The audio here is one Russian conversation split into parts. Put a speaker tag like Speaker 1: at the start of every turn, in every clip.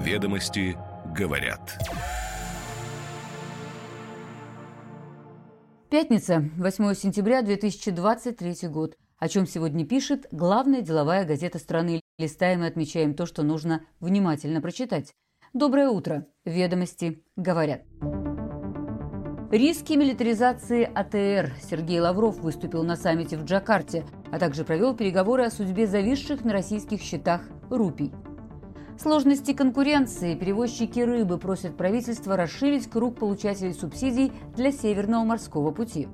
Speaker 1: Ведомости говорят.
Speaker 2: Пятница, 8 сентября 2023 год. О чем сегодня пишет главная деловая газета страны. Листаем и отмечаем то, что нужно внимательно прочитать. Доброе утро. Ведомости говорят. Риски милитаризации АТР. Сергей Лавров выступил на саммите в Джакарте, а также провел переговоры о судьбе зависших на российских счетах рупий. Сложности конкуренции. Перевозчики рыбы просят правительство расширить круг получателей субсидий для Северного морского пути.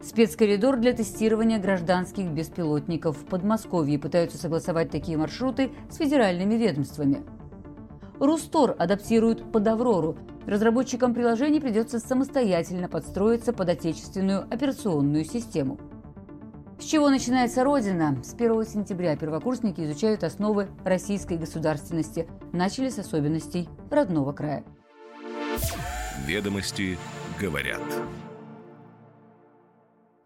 Speaker 2: Спецкоридор для тестирования гражданских беспилотников в Подмосковье пытаются согласовать такие маршруты с федеральными ведомствами. Рустор адаптирует под «Аврору». Разработчикам приложений придется самостоятельно подстроиться под отечественную операционную систему. С чего начинается Родина? С 1 сентября первокурсники изучают основы российской государственности. Начали с особенностей родного края.
Speaker 1: Ведомости говорят.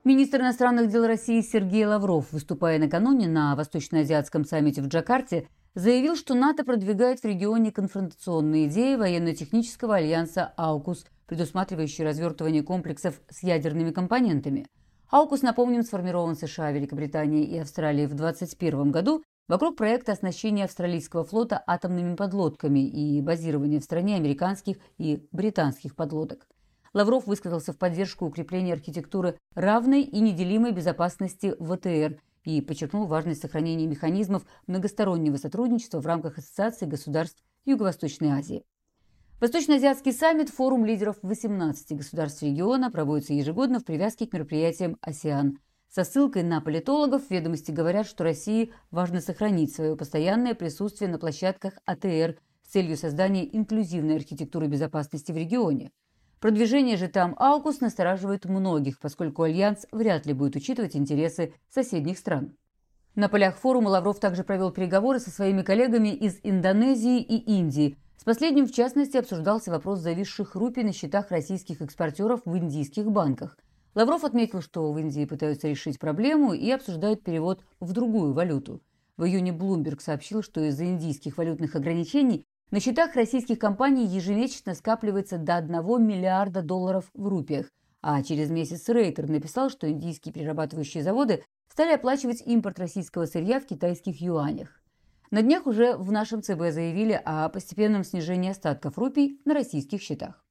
Speaker 2: Министр иностранных дел России Сергей Лавров, выступая накануне на Восточно-Азиатском саммите в Джакарте, заявил, что НАТО продвигает в регионе конфронтационные идеи военно-технического альянса «Аукус», предусматривающие развертывание комплексов с ядерными компонентами – Аукус, напомним, сформирован США, Великобританией и Австралией в 2021 году вокруг проекта оснащения австралийского флота атомными подлодками и базирования в стране американских и британских подлодок. Лавров высказался в поддержку укрепления архитектуры равной и неделимой безопасности ВТР и подчеркнул важность сохранения механизмов многостороннего сотрудничества в рамках Ассоциации государств Юго-Восточной Азии. Восточно-азиатский саммит – форум лидеров 18 государств региона, проводится ежегодно в привязке к мероприятиям «АСЕАН». Со ссылкой на политологов ведомости говорят, что России важно сохранить свое постоянное присутствие на площадках АТР с целью создания инклюзивной архитектуры безопасности в регионе. Продвижение же там AUKUS настораживает многих, поскольку Альянс вряд ли будет учитывать интересы соседних стран. На полях форума Лавров также провел переговоры со своими коллегами из Индонезии и Индии – с последним, в частности, обсуждался вопрос зависших рупий на счетах российских экспортеров в индийских банках. Лавров отметил, что в Индии пытаются решить проблему и обсуждают перевод в другую валюту. В июне Bloomberg сообщил, что из-за индийских валютных ограничений на счетах российских компаний ежемесячно скапливается до 1 миллиарда долларов в рупиях, а через месяц Рейтер написал, что индийские перерабатывающие заводы стали оплачивать импорт российского сырья в китайских юанях. На днях уже в нашем ЦБ заявили о постепенном снижении остатков рупий на российских счетах.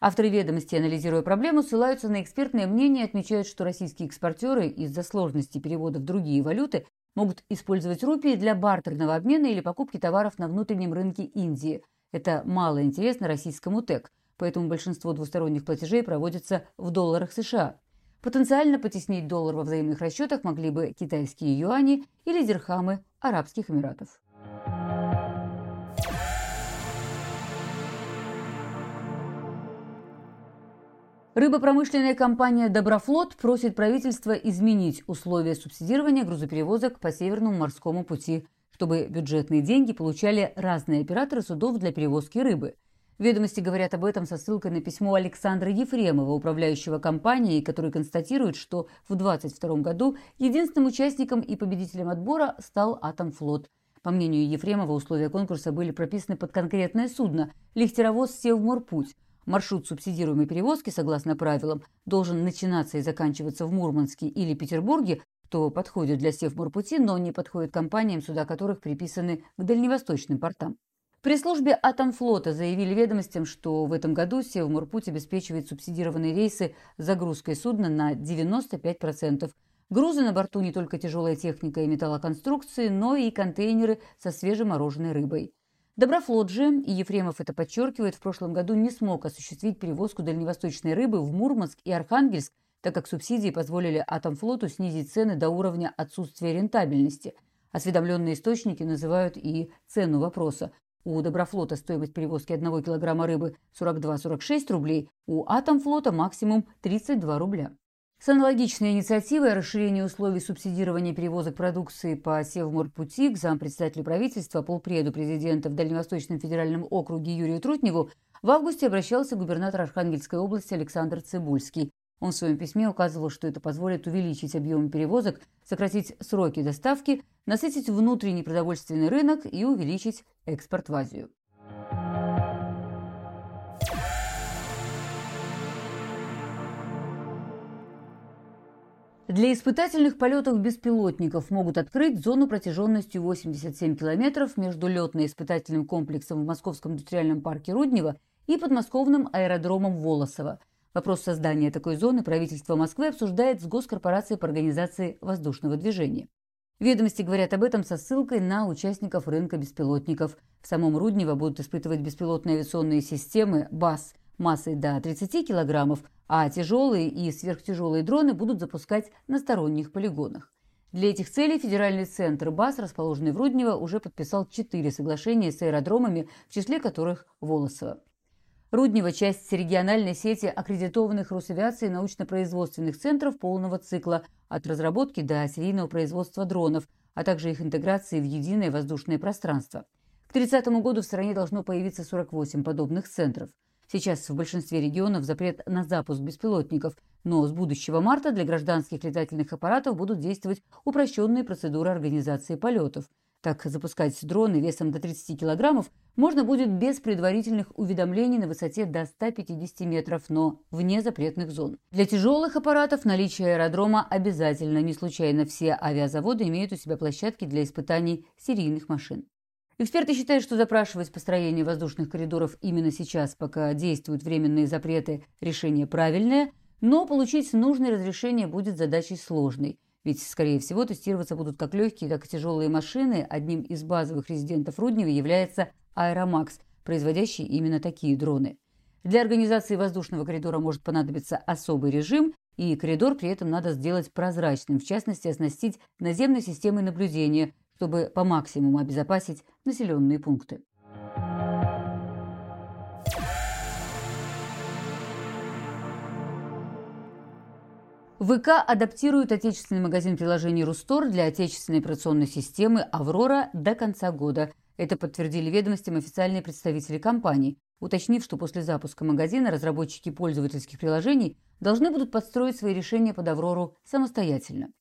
Speaker 2: Авторы ведомости, анализируя проблему, ссылаются на экспертное мнение и отмечают, что российские экспортеры из-за сложности перевода в другие валюты могут использовать рупии для бартерного обмена или покупки товаров на внутреннем рынке Индии. Это мало интересно российскому ТЭК, поэтому большинство двусторонних платежей проводятся в долларах США. Потенциально потеснить доллар во взаимных расчетах могли бы китайские юани или дирхамы Арабских Эмиратов. Рыбопромышленная компания «Доброфлот» просит правительство изменить условия субсидирования грузоперевозок по Северному морскому пути, чтобы бюджетные деньги получали разные операторы судов для перевозки рыбы – Ведомости говорят об этом со ссылкой на письмо Александра Ефремова, управляющего компанией, который констатирует, что в 2022 году единственным участником и победителем отбора стал Атомфлот. По мнению Ефремова, условия конкурса были прописаны под конкретное судно – лихтеровоз «Севморпуть». Маршрут субсидируемой перевозки, согласно правилам, должен начинаться и заканчиваться в Мурманске или Петербурге, что подходит для Севморпути, но не подходит компаниям, суда которых приписаны к дальневосточным портам. При службе Атомфлота заявили ведомостям, что в этом году Севморпуть обеспечивает субсидированные рейсы загрузкой судна на 95%. Грузы на борту не только тяжелая техника и металлоконструкции, но и контейнеры со свежемороженной рыбой. Доброфлот же, и Ефремов это подчеркивает, в прошлом году не смог осуществить перевозку дальневосточной рыбы в Мурманск и Архангельск, так как субсидии позволили Атомфлоту снизить цены до уровня отсутствия рентабельности. Осведомленные источники называют и цену вопроса. У Доброфлота стоимость перевозки 1 килограмма рыбы 42-46 рублей, у Атомфлота максимум 32 рубля. С аналогичной инициативой о расширении условий субсидирования перевозок продукции по Севморпути к зампредседателю правительства, полпреду президента в Дальневосточном федеральном округе Юрию Трутневу в августе обращался губернатор Архангельской области Александр Цибульский. Он в своем письме указывал, что это позволит увеличить объем перевозок, сократить сроки доставки, насытить внутренний продовольственный рынок и увеличить экспорт в Азию. Для испытательных полетов беспилотников могут открыть зону протяженностью 87 километров между летно-испытательным комплексом в Московском индустриальном парке Руднева и подмосковным аэродромом Волосово – Вопрос создания такой зоны правительство Москвы обсуждает с Госкорпорацией по организации воздушного движения. Ведомости говорят об этом со ссылкой на участников рынка беспилотников. В самом Руднево будут испытывать беспилотные авиационные системы БАС массой до 30 килограммов, а тяжелые и сверхтяжелые дроны будут запускать на сторонних полигонах. Для этих целей Федеральный центр БАС, расположенный в Руднево, уже подписал четыре соглашения с аэродромами, в числе которых Волосово. Руднево – часть региональной сети аккредитованных Росавиацией научно-производственных центров полного цикла от разработки до серийного производства дронов, а также их интеграции в единое воздушное пространство. К 30 году в стране должно появиться 48 подобных центров – Сейчас в большинстве регионов запрет на запуск беспилотников, но с будущего марта для гражданских летательных аппаратов будут действовать упрощенные процедуры организации полетов. Так, запускать дроны весом до 30 килограммов можно будет без предварительных уведомлений на высоте до 150 метров, но вне запретных зон. Для тяжелых аппаратов наличие аэродрома обязательно. Не случайно все авиазаводы имеют у себя площадки для испытаний серийных машин. Эксперты считают, что запрашивать построение воздушных коридоров именно сейчас, пока действуют временные запреты, решение правильное, но получить нужное разрешение будет задачей сложной. Ведь, скорее всего, тестироваться будут как легкие, так и тяжелые машины. Одним из базовых резидентов Руднева является Аэромакс, производящий именно такие дроны. Для организации воздушного коридора может понадобиться особый режим, и коридор при этом надо сделать прозрачным, в частности, оснастить наземной системой наблюдения, чтобы по максимуму обезопасить населенные пункты. ВК адаптирует отечественный магазин приложений Рустор для отечественной операционной системы «Аврора» до конца года. Это подтвердили ведомостям официальные представители компании, уточнив, что после запуска магазина разработчики пользовательских приложений должны будут подстроить свои решения под «Аврору» самостоятельно.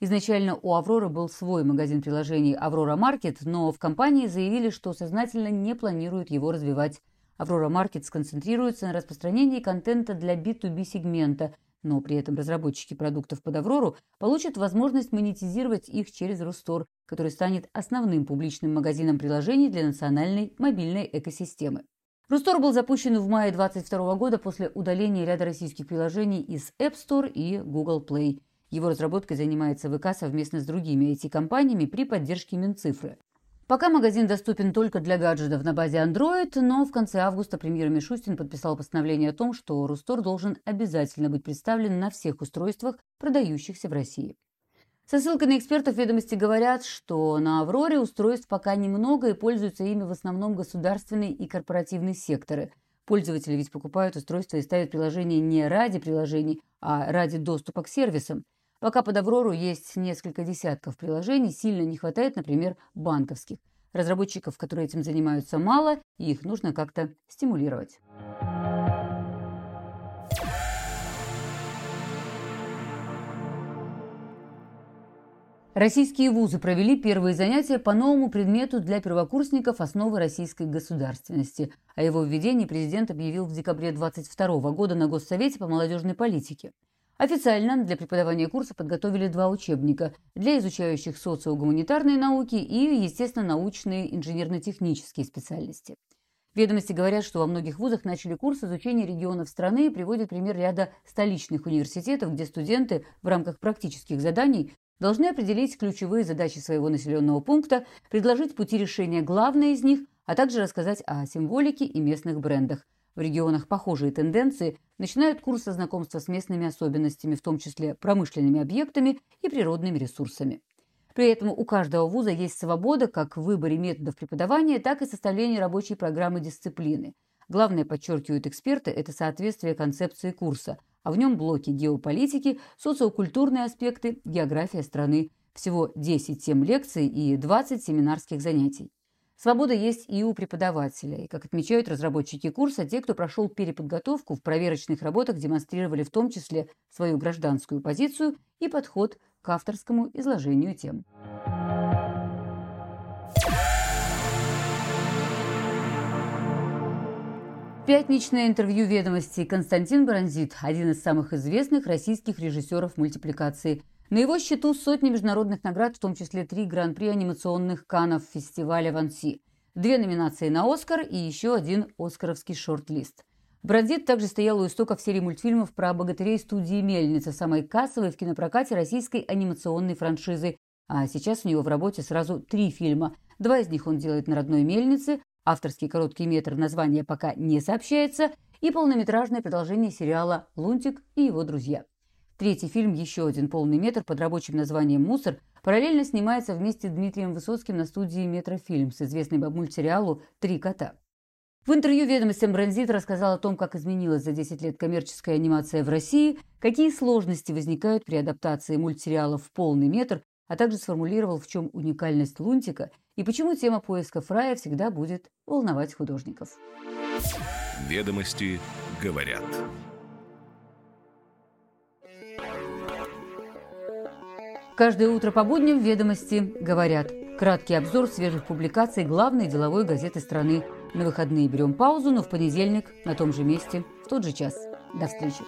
Speaker 2: Изначально у «Авроры» был свой магазин приложений «Аврора Маркет», но в компании заявили, что сознательно не планируют его развивать. «Аврора Маркет» сконцентрируется на распространении контента для B2B сегмента, но при этом разработчики продуктов под «Аврору» получат возможность монетизировать их через Рустор, который станет основным публичным магазином приложений для национальной мобильной экосистемы. Рустор был запущен в мае 2022 года после удаления ряда российских приложений из App Store и Google Play – его разработкой занимается ВК совместно с другими IT-компаниями при поддержке Минцифры. Пока магазин доступен только для гаджетов на базе Android, но в конце августа премьер Мишустин подписал постановление о том, что Рустор должен обязательно быть представлен на всех устройствах, продающихся в России. Со ссылкой на экспертов ведомости говорят, что на «Авроре» устройств пока немного и пользуются ими в основном государственные и корпоративные секторы. Пользователи ведь покупают устройства и ставят приложения не ради приложений, а ради доступа к сервисам. Пока под «Аврору» есть несколько десятков приложений, сильно не хватает, например, банковских. Разработчиков, которые этим занимаются, мало, и их нужно как-то стимулировать. Российские вузы провели первые занятия по новому предмету для первокурсников «Основы российской государственности». О его введении президент объявил в декабре 2022 года на Госсовете по молодежной политике. Официально для преподавания курса подготовили два учебника для изучающих социогуманитарные науки и, естественно, научные инженерно-технические специальности. Ведомости говорят, что во многих вузах начали курс изучения регионов страны и приводят пример ряда столичных университетов, где студенты в рамках практических заданий должны определить ключевые задачи своего населенного пункта, предложить пути решения главные из них, а также рассказать о символике и местных брендах. В регионах похожие тенденции начинают курс знакомства с местными особенностями, в том числе промышленными объектами и природными ресурсами. При этом у каждого вуза есть свобода как в выборе методов преподавания, так и составлении рабочей программы дисциплины. Главное, подчеркивают эксперты, это соответствие концепции курса, а в нем блоки геополитики, социокультурные аспекты, география страны. Всего 10 тем лекций и 20 семинарских занятий. Свобода есть и у преподавателя. И, как отмечают разработчики курса, те, кто прошел переподготовку, в проверочных работах демонстрировали в том числе свою гражданскую позицию и подход к авторскому изложению тем. Пятничное интервью ведомости Константин Баранзит, один из самых известных российских режиссеров мультипликации. На его счету сотни международных наград, в том числе три гран-при анимационных канов фестиваля «Ванси», две номинации на «Оскар» и еще один «Оскаровский шорт-лист». Бразит также стоял у истоков серии мультфильмов про богатырей студии «Мельница», самой кассовой в кинопрокате российской анимационной франшизы. А сейчас у него в работе сразу три фильма. Два из них он делает на родной «Мельнице», авторский короткий метр названия пока не сообщается, и полнометражное продолжение сериала «Лунтик и его друзья». Третий фильм, еще один полный метр под рабочим названием «Мусор», параллельно снимается вместе с Дмитрием Высоцким на студии «Метрофильм» с известной мультсериалу «Три кота». В интервью «Ведомостям» Бронзит рассказал о том, как изменилась за 10 лет коммерческая анимация в России, какие сложности возникают при адаптации мультсериалов в полный метр, а также сформулировал, в чем уникальность Лунтика и почему тема поиска Фрая всегда будет волновать художников.
Speaker 1: Ведомости говорят.
Speaker 2: Каждое утро по будням «Ведомости» говорят. Краткий обзор свежих публикаций главной деловой газеты страны – на выходные берем паузу, но в понедельник на том же месте, в тот же час. До встречи.